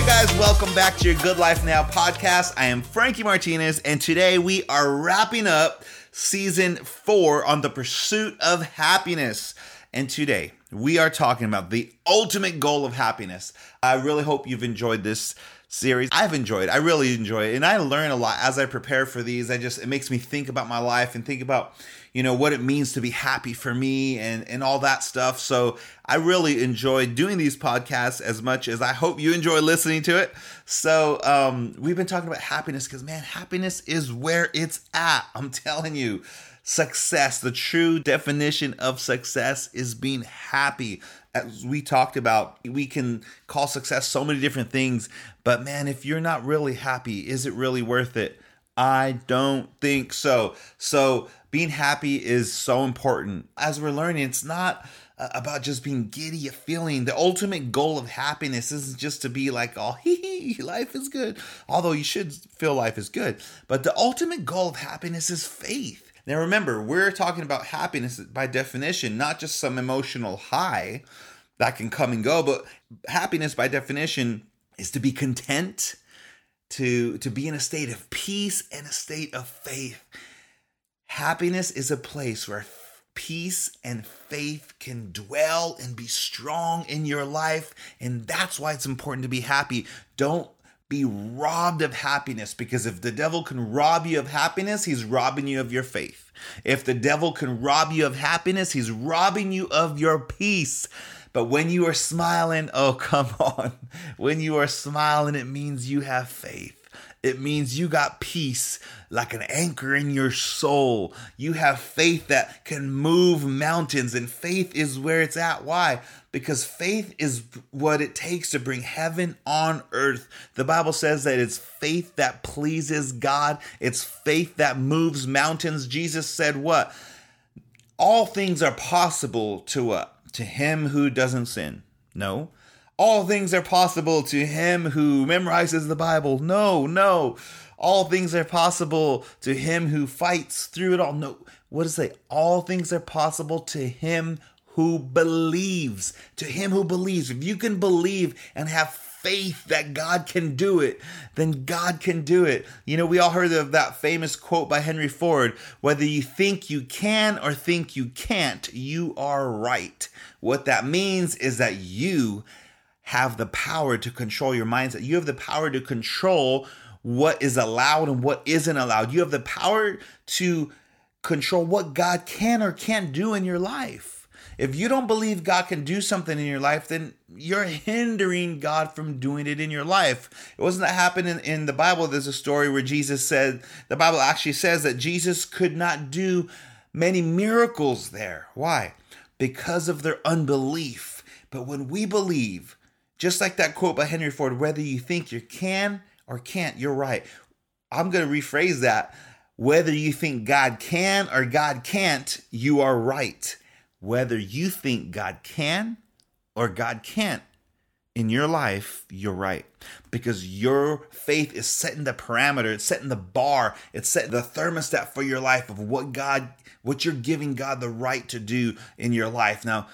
Hey guys, welcome back to your Good Life Now podcast. I am Frankie Martinez, and today we are wrapping up season four on the pursuit of happiness. And today we are talking about the ultimate goal of happiness. I really hope you've enjoyed this series. I've enjoyed. I really enjoy it, and I learn a lot as I prepare for these. I just it makes me think about my life and think about you know what it means to be happy for me and and all that stuff. So I really enjoy doing these podcasts as much as I hope you enjoy listening to it. So um, we've been talking about happiness because man, happiness is where it's at. I'm telling you success. The true definition of success is being happy as we talked about, we can call success so many different things, but man, if you're not really happy, is it really worth it? I don't think so. So, being happy is so important. As we're learning, it's not uh, about just being giddy, feeling. The ultimate goal of happiness isn't just to be like, oh, hee hee, life is good. Although you should feel life is good. But the ultimate goal of happiness is faith. Now, remember, we're talking about happiness by definition, not just some emotional high that can come and go, but happiness by definition is to be content, to, to be in a state of peace and a state of faith. Happiness is a place where peace and faith can dwell and be strong in your life. And that's why it's important to be happy. Don't be robbed of happiness because if the devil can rob you of happiness, he's robbing you of your faith. If the devil can rob you of happiness, he's robbing you of your peace. But when you are smiling, oh, come on. When you are smiling, it means you have faith. It means you got peace like an anchor in your soul. You have faith that can move mountains, and faith is where it's at. Why? Because faith is what it takes to bring heaven on earth. The Bible says that it's faith that pleases God, it's faith that moves mountains. Jesus said, What? All things are possible to what? To him who doesn't sin. No all things are possible to him who memorizes the Bible. No, no. All things are possible to him who fights through it all. No. What does it say? All things are possible to him who believes. To him who believes. If you can believe and have faith that God can do it, then God can do it. You know, we all heard of that famous quote by Henry Ford whether you think you can or think you can't, you are right. What that means is that you have the power to control your mindset. You have the power to control what is allowed and what isn't allowed. You have the power to control what God can or can't do in your life. If you don't believe God can do something in your life, then you're hindering God from doing it in your life. It wasn't that happened in, in the Bible. There's a story where Jesus said, the Bible actually says that Jesus could not do many miracles there. Why? Because of their unbelief. But when we believe, just like that quote by Henry Ford whether you think you can or can't, you're right. I'm going to rephrase that. Whether you think God can or God can't, you are right. Whether you think God can or God can't in your life, you're right. Because your faith is setting the parameter, it's setting the bar, it's setting the thermostat for your life of what God, what you're giving God the right to do in your life. Now,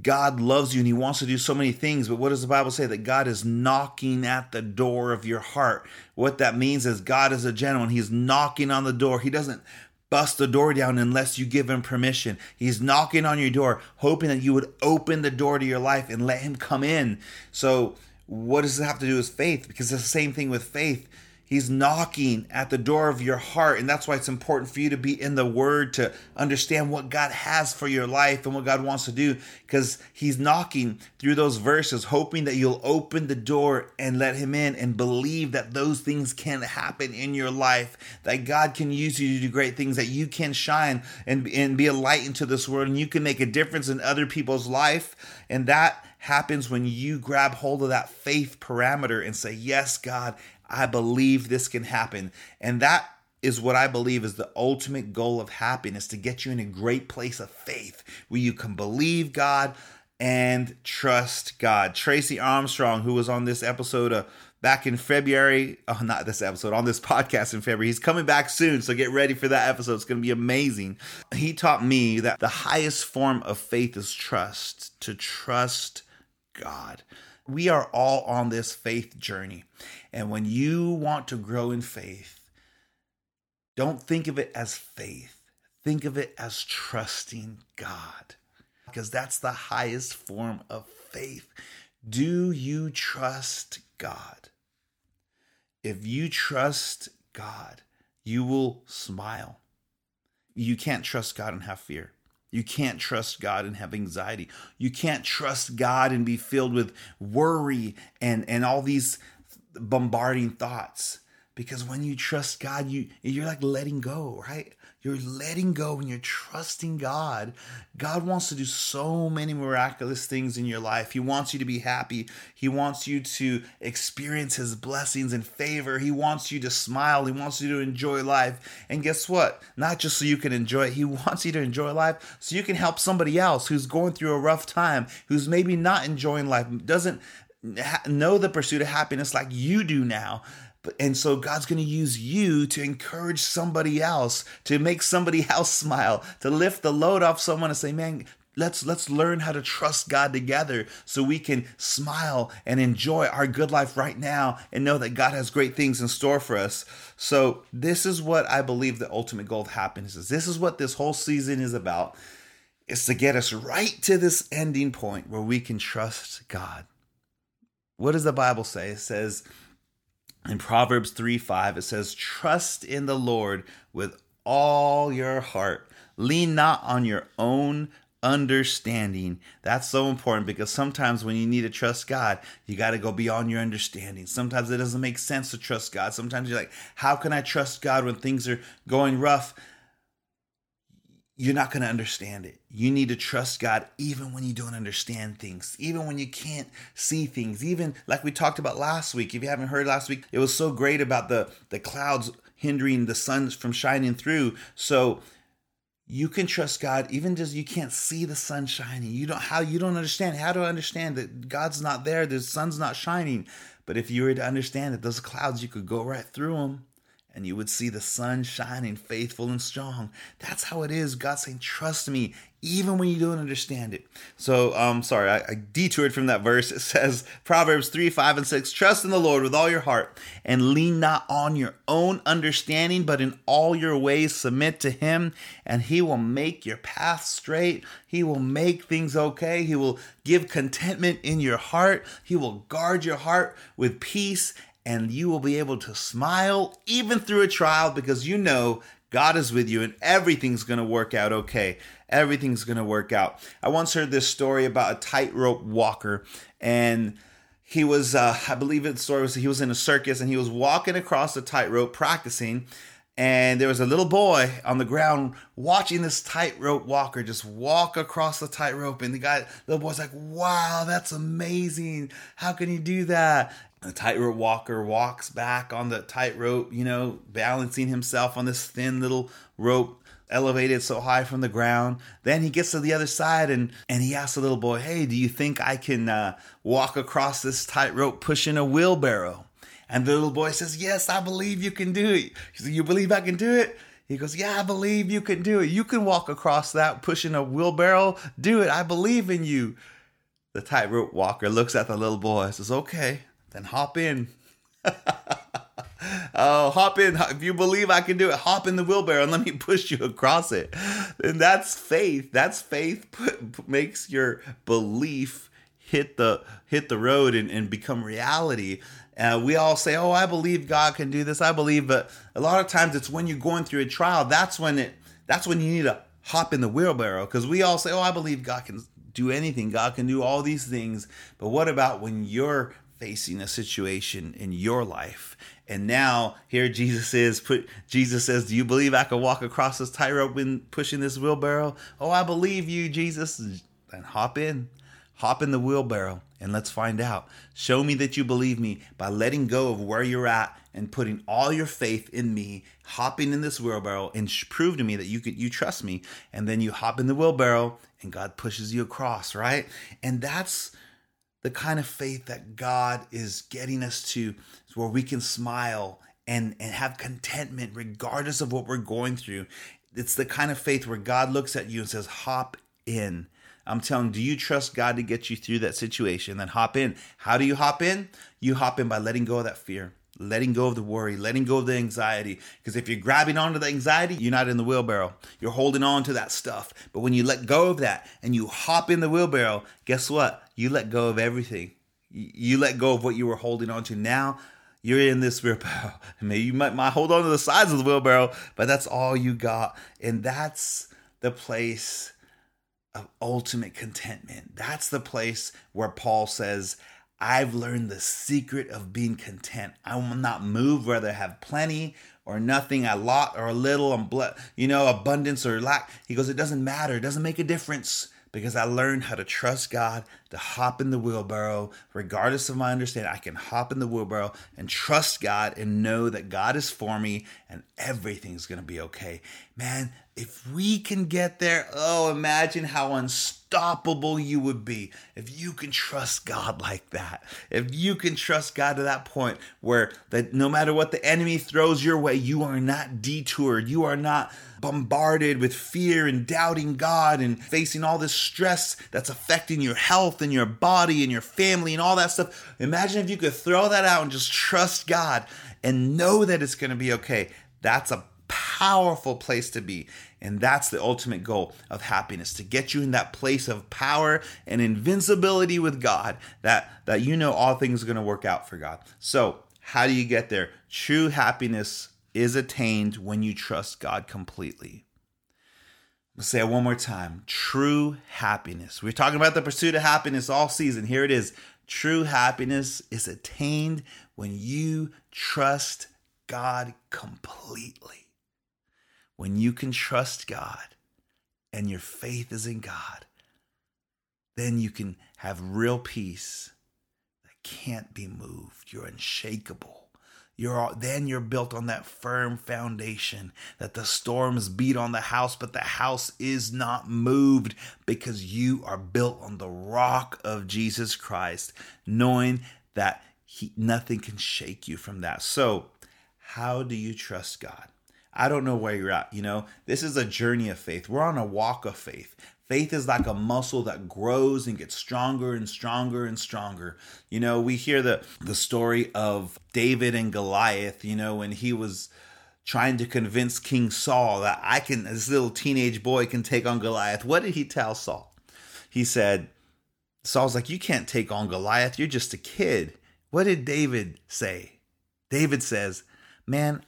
God loves you and He wants to do so many things, but what does the Bible say? That God is knocking at the door of your heart. What that means is God is a gentleman. He's knocking on the door. He doesn't bust the door down unless you give Him permission. He's knocking on your door, hoping that you would open the door to your life and let Him come in. So, what does it have to do with faith? Because it's the same thing with faith. He's knocking at the door of your heart. And that's why it's important for you to be in the Word to understand what God has for your life and what God wants to do. Because He's knocking through those verses, hoping that you'll open the door and let Him in and believe that those things can happen in your life, that God can use you to do great things, that you can shine and, and be a light into this world and you can make a difference in other people's life. And that happens when you grab hold of that faith parameter and say, Yes, God, I believe this can happen. And that is what I believe is the ultimate goal of happiness to get you in a great place of faith where you can believe God and trust God. Tracy Armstrong, who was on this episode of back in February. Oh, not this episode, on this podcast in February. He's coming back soon, so get ready for that episode. It's going to be amazing. He taught me that the highest form of faith is trust, to trust God. We are all on this faith journey. And when you want to grow in faith, don't think of it as faith. Think of it as trusting God because that's the highest form of faith. Do you trust God? If you trust God, you will smile. You can't trust God and have fear. You can't trust God and have anxiety. You can't trust God and be filled with worry and, and all these bombarding thoughts. Because when you trust God, you you're like letting go, right? You're letting go and you're trusting God. God wants to do so many miraculous things in your life. He wants you to be happy. He wants you to experience His blessings and favor. He wants you to smile. He wants you to enjoy life. And guess what? Not just so you can enjoy it, He wants you to enjoy life so you can help somebody else who's going through a rough time, who's maybe not enjoying life, doesn't know the pursuit of happiness like you do now and so God's going to use you to encourage somebody else, to make somebody else smile, to lift the load off someone and say, "Man, let's let's learn how to trust God together so we can smile and enjoy our good life right now and know that God has great things in store for us." So, this is what I believe the ultimate goal of happiness is. This is what this whole season is about. Is to get us right to this ending point where we can trust God. What does the Bible say? It says, in Proverbs 3 5, it says, Trust in the Lord with all your heart. Lean not on your own understanding. That's so important because sometimes when you need to trust God, you got to go beyond your understanding. Sometimes it doesn't make sense to trust God. Sometimes you're like, How can I trust God when things are going rough? You're not going to understand it. You need to trust God even when you don't understand things, even when you can't see things, even like we talked about last week. If you haven't heard last week, it was so great about the the clouds hindering the sun from shining through. So you can trust God even just you can't see the sun shining. You don't how you don't understand. How do I understand that God's not there? The sun's not shining. But if you were to understand that those clouds, you could go right through them and you would see the sun shining faithful and strong. That's how it is. God saying, Trust me, even when you don't understand it. So, um, sorry, I, I detoured from that verse. It says Proverbs 3, 5, and 6 Trust in the Lord with all your heart and lean not on your own understanding, but in all your ways submit to Him, and He will make your path straight. He will make things okay. He will give contentment in your heart. He will guard your heart with peace and you will be able to smile even through a trial because you know God is with you and everything's going to work out okay. Everything's going to work out. I once heard this story about a tightrope walker and he was uh, I believe the story was he was in a circus and he was walking across the tightrope practicing and there was a little boy on the ground watching this tightrope walker just walk across the tightrope and the guy the boy's like wow that's amazing how can you do that the tightrope walker walks back on the tightrope, you know, balancing himself on this thin little rope elevated so high from the ground. Then he gets to the other side and and he asks the little boy, "Hey, do you think I can uh, walk across this tightrope pushing a wheelbarrow?" And the little boy says, "Yes, I believe you can do it." He says, "You believe I can do it?" He goes, Yeah, I believe you can do it. You can walk across that pushing a wheelbarrow. Do it. I believe in you. The tightrope walker looks at the little boy says, Okay, then hop in. oh, hop in. If you believe I can do it, hop in the wheelbarrow and let me push you across it. And that's faith. That's faith put, makes your belief hit the hit the road and, and become reality. Uh, we all say, "Oh, I believe God can do this. I believe," but a lot of times it's when you're going through a trial. That's when it. That's when you need to hop in the wheelbarrow because we all say, "Oh, I believe God can do anything. God can do all these things." But what about when you're facing a situation in your life. And now here Jesus is put Jesus says, Do you believe I can walk across this tightrope when pushing this wheelbarrow? Oh, I believe you, Jesus. Then hop in. Hop in the wheelbarrow and let's find out. Show me that you believe me by letting go of where you're at and putting all your faith in me, hopping in this wheelbarrow and prove to me that you could you trust me. And then you hop in the wheelbarrow and God pushes you across, right? And that's the kind of faith that God is getting us to, where we can smile and, and have contentment regardless of what we're going through. It's the kind of faith where God looks at you and says, hop in. I'm telling, do you trust God to get you through that situation? Then hop in. How do you hop in? You hop in by letting go of that fear, letting go of the worry, letting go of the anxiety. Because if you're grabbing onto the anxiety, you're not in the wheelbarrow. You're holding on to that stuff. But when you let go of that and you hop in the wheelbarrow, guess what? You let go of everything. You let go of what you were holding on to. Now you're in this wheelbarrow. Maybe you might, might hold on to the sides of the wheelbarrow, but that's all you got. And that's the place of ultimate contentment. That's the place where Paul says, I've learned the secret of being content. I will not move whether have plenty or nothing, a lot or a little, I'm ble- you know, abundance or lack. He goes, it doesn't matter. It doesn't make a difference because I learned how to trust God, to hop in the wheelbarrow, regardless of my understanding. I can hop in the wheelbarrow and trust God and know that God is for me and everything's going to be okay. Man, if we can get there, oh, imagine how unstoppable you would be if you can trust God like that. If you can trust God to that point where that no matter what the enemy throws your way, you are not detoured, you are not bombarded with fear and doubting God and facing all this stress that's affecting your health and your body and your family and all that stuff. Imagine if you could throw that out and just trust God and know that it's going to be okay. That's a powerful place to be. And that's the ultimate goal of happiness to get you in that place of power and invincibility with God that, that you know all things are going to work out for God. So, how do you get there? True happiness is attained when you trust God completely. Let's say it one more time. True happiness. We're talking about the pursuit of happiness all season. Here it is. True happiness is attained when you trust God completely when you can trust God and your faith is in God, then you can have real peace that can't be moved. You're unshakable. You're then you're built on that firm foundation that the storms beat on the house, but the house is not moved because you are built on the rock of Jesus Christ, knowing that he, nothing can shake you from that. So, how do you trust God? I don't know where you're at. You know, this is a journey of faith. We're on a walk of faith. Faith is like a muscle that grows and gets stronger and stronger and stronger. You know, we hear the the story of David and Goliath, you know, when he was trying to convince King Saul that I can this little teenage boy can take on Goliath. What did he tell Saul? He said Saul's like, "You can't take on Goliath. You're just a kid." What did David say? David says, "Man,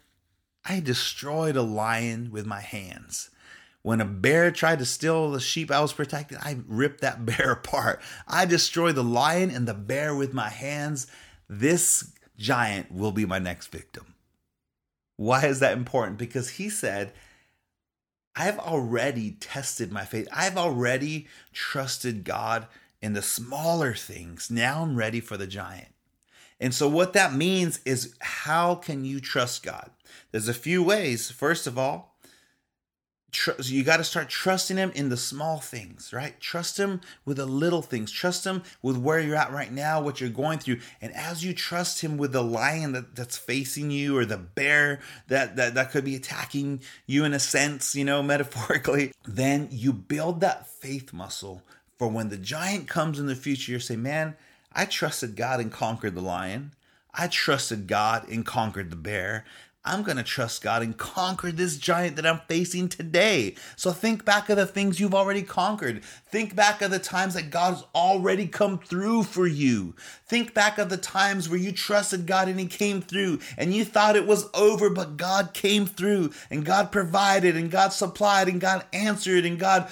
I destroyed a lion with my hands. When a bear tried to steal the sheep I was protecting, I ripped that bear apart. I destroyed the lion and the bear with my hands. This giant will be my next victim. Why is that important? Because he said, I've already tested my faith. I've already trusted God in the smaller things. Now I'm ready for the giant. And so, what that means is how can you trust God? There's a few ways. First of all, tr- you got to start trusting Him in the small things, right? Trust Him with the little things. Trust Him with where you're at right now, what you're going through. And as you trust Him with the lion that, that's facing you or the bear that, that, that could be attacking you in a sense, you know, metaphorically, then you build that faith muscle for when the giant comes in the future, you say, man, I trusted God and conquered the lion. I trusted God and conquered the bear. I'm going to trust God and conquer this giant that I'm facing today. So think back of the things you've already conquered. Think back of the times that God has already come through for you. Think back of the times where you trusted God and He came through and you thought it was over, but God came through and God provided and God supplied and God answered and God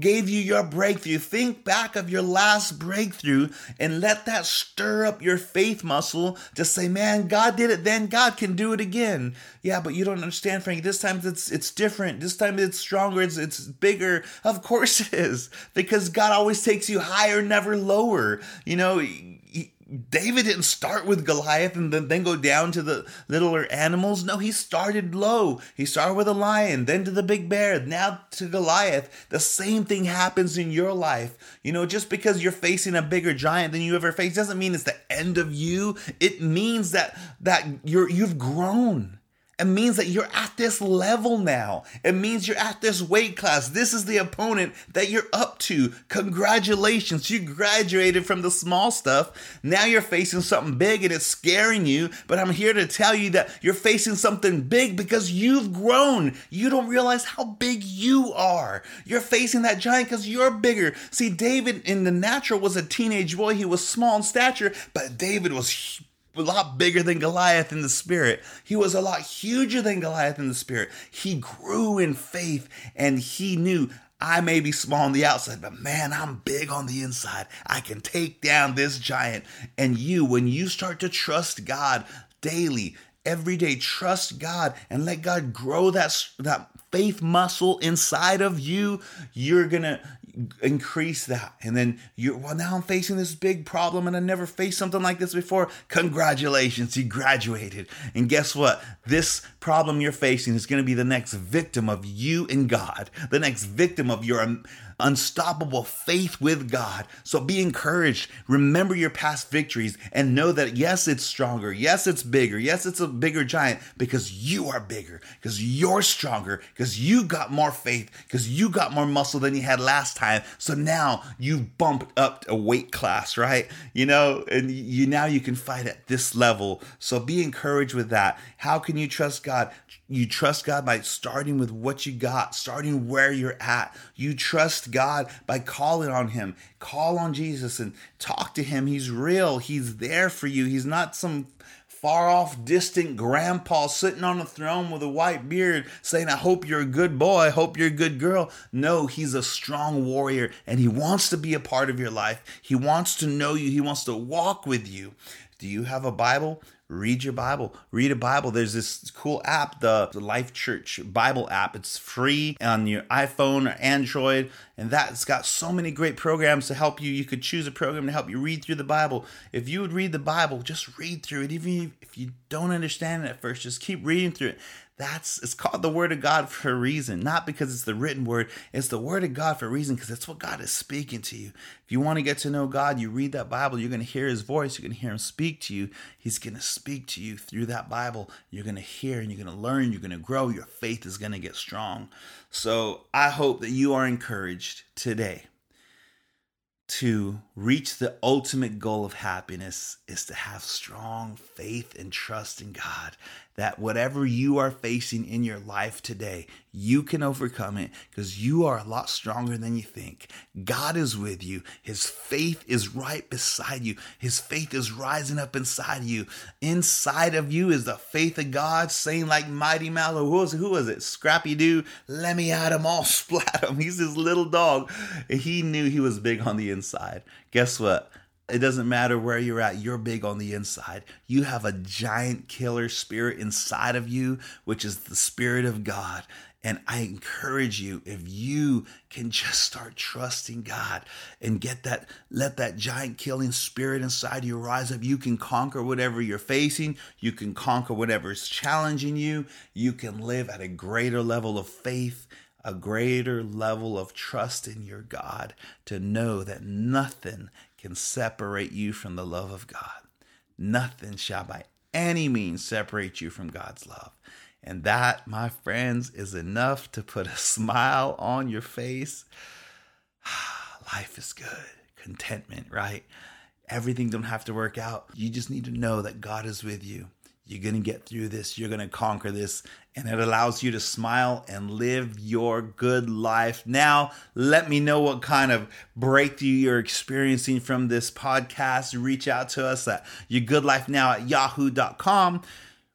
gave you your breakthrough. Think back of your last breakthrough and let that stir up your faith muscle to say, man, God did it then, God can do it again yeah, but you don't understand, Frank. This time it's it's different. This time it's stronger. It's it's bigger. Of course it is, because God always takes you higher, never lower. You know. He, David didn't start with Goliath and then, then go down to the littler animals. No, he started low. He started with a lion, then to the big bear, now to Goliath. The same thing happens in your life. You know, just because you're facing a bigger giant than you ever faced doesn't mean it's the end of you. It means that that you're you've grown It means that you're at this level now. It means you're at this weight class. This is the opponent that you're up to. Congratulations. You graduated from the small stuff. Now you're facing something big and it's scaring you. But I'm here to tell you that you're facing something big because you've grown. You don't realize how big you are. You're facing that giant because you're bigger. See, David in the natural was a teenage boy. He was small in stature, but David was a lot bigger than Goliath in the spirit. He was a lot huger than Goliath in the spirit. He grew in faith and he knew I may be small on the outside, but man, I'm big on the inside. I can take down this giant. And you, when you start to trust God daily, every day, trust God and let God grow that, that faith muscle inside of you, you're gonna increase that. And then you well now I'm facing this big problem and I never faced something like this before. Congratulations, you graduated. And guess what? This problem you're facing is going to be the next victim of you and God. The next victim of your unstoppable faith with God. So be encouraged. Remember your past victories and know that yes, it's stronger. Yes, it's bigger. Yes, it's a bigger giant because you are bigger, because you're stronger, because you got more faith, because you got more muscle than you had last time. So now you've bumped up a weight class, right? You know, and you now you can fight at this level. So be encouraged with that. How can you trust God? You trust God by starting with what you got, starting where you're at. You trust God by calling on Him. Call on Jesus and talk to Him. He's real. He's there for you. He's not some far off, distant grandpa sitting on a throne with a white beard saying, I hope you're a good boy. I hope you're a good girl. No, he's a strong warrior and he wants to be a part of your life. He wants to know you, he wants to walk with you. Do you have a Bible? Read your Bible. Read a Bible. There's this cool app, the, Life Church Bible app. It's free on your iPhone or Android, and that's got so many great programs to help you. You could choose a program to help you read through the Bible. If you would read the Bible, just read through it. Even if you don't understand it at first, just keep reading through it. That's it's called the word of God for a reason, not because it's the written word. It's the word of God for a reason because it's what God is speaking to you. If you want to get to know God, you read that Bible, you're going to hear his voice, you're going to hear him speak to you. He's going to speak to you through that Bible. You're going to hear and you're going to learn, you're going to grow, your faith is going to get strong. So, I hope that you are encouraged today to reach the ultimate goal of happiness is to have strong faith and trust in God that whatever you are facing in your life today, you can overcome it because you are a lot stronger than you think. God is with you. His faith is right beside you. His faith is rising up inside you. Inside of you is the faith of God saying like Mighty Mallow. Who was it? Who was it? Scrappy Doo. Let me at him all splat him. He's this little dog. He knew he was big on the inside. Guess what? It doesn't matter where you're at, you're big on the inside. You have a giant killer spirit inside of you, which is the Spirit of God. And I encourage you, if you can just start trusting God and get that, let that giant killing spirit inside you rise up, you can conquer whatever you're facing. You can conquer whatever is challenging you. You can live at a greater level of faith, a greater level of trust in your God to know that nothing can separate you from the love of God. Nothing shall by any means separate you from God's love. And that, my friends, is enough to put a smile on your face. Life is good. Contentment, right? Everything don't have to work out. You just need to know that God is with you. You're going to get through this. You're going to conquer this. And it allows you to smile and live your good life. Now, let me know what kind of breakthrough you're experiencing from this podcast. Reach out to us at your good life now at yahoo.com.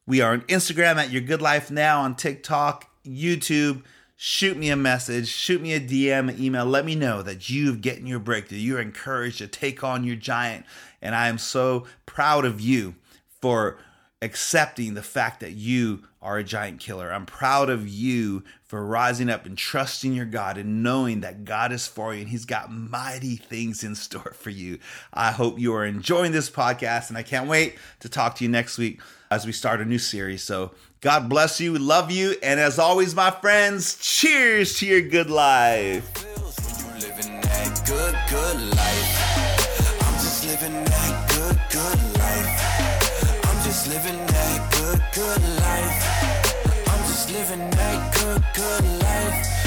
We are on Instagram at your good life now, on TikTok, YouTube. Shoot me a message, shoot me a DM, an email. Let me know that you've gotten your breakthrough. You're encouraged to take on your giant. And I am so proud of you for accepting the fact that you are a giant killer. I'm proud of you for rising up and trusting your God and knowing that God is for you and He's got mighty things in store for you. I hope you are enjoying this podcast and I can't wait to talk to you next week as we start a new series. So, God bless you, love you, and as always, my friends, cheers to your good life. Good, good life. I'm just living that good, good life living that good, good life. living that good, good life. Good, good life.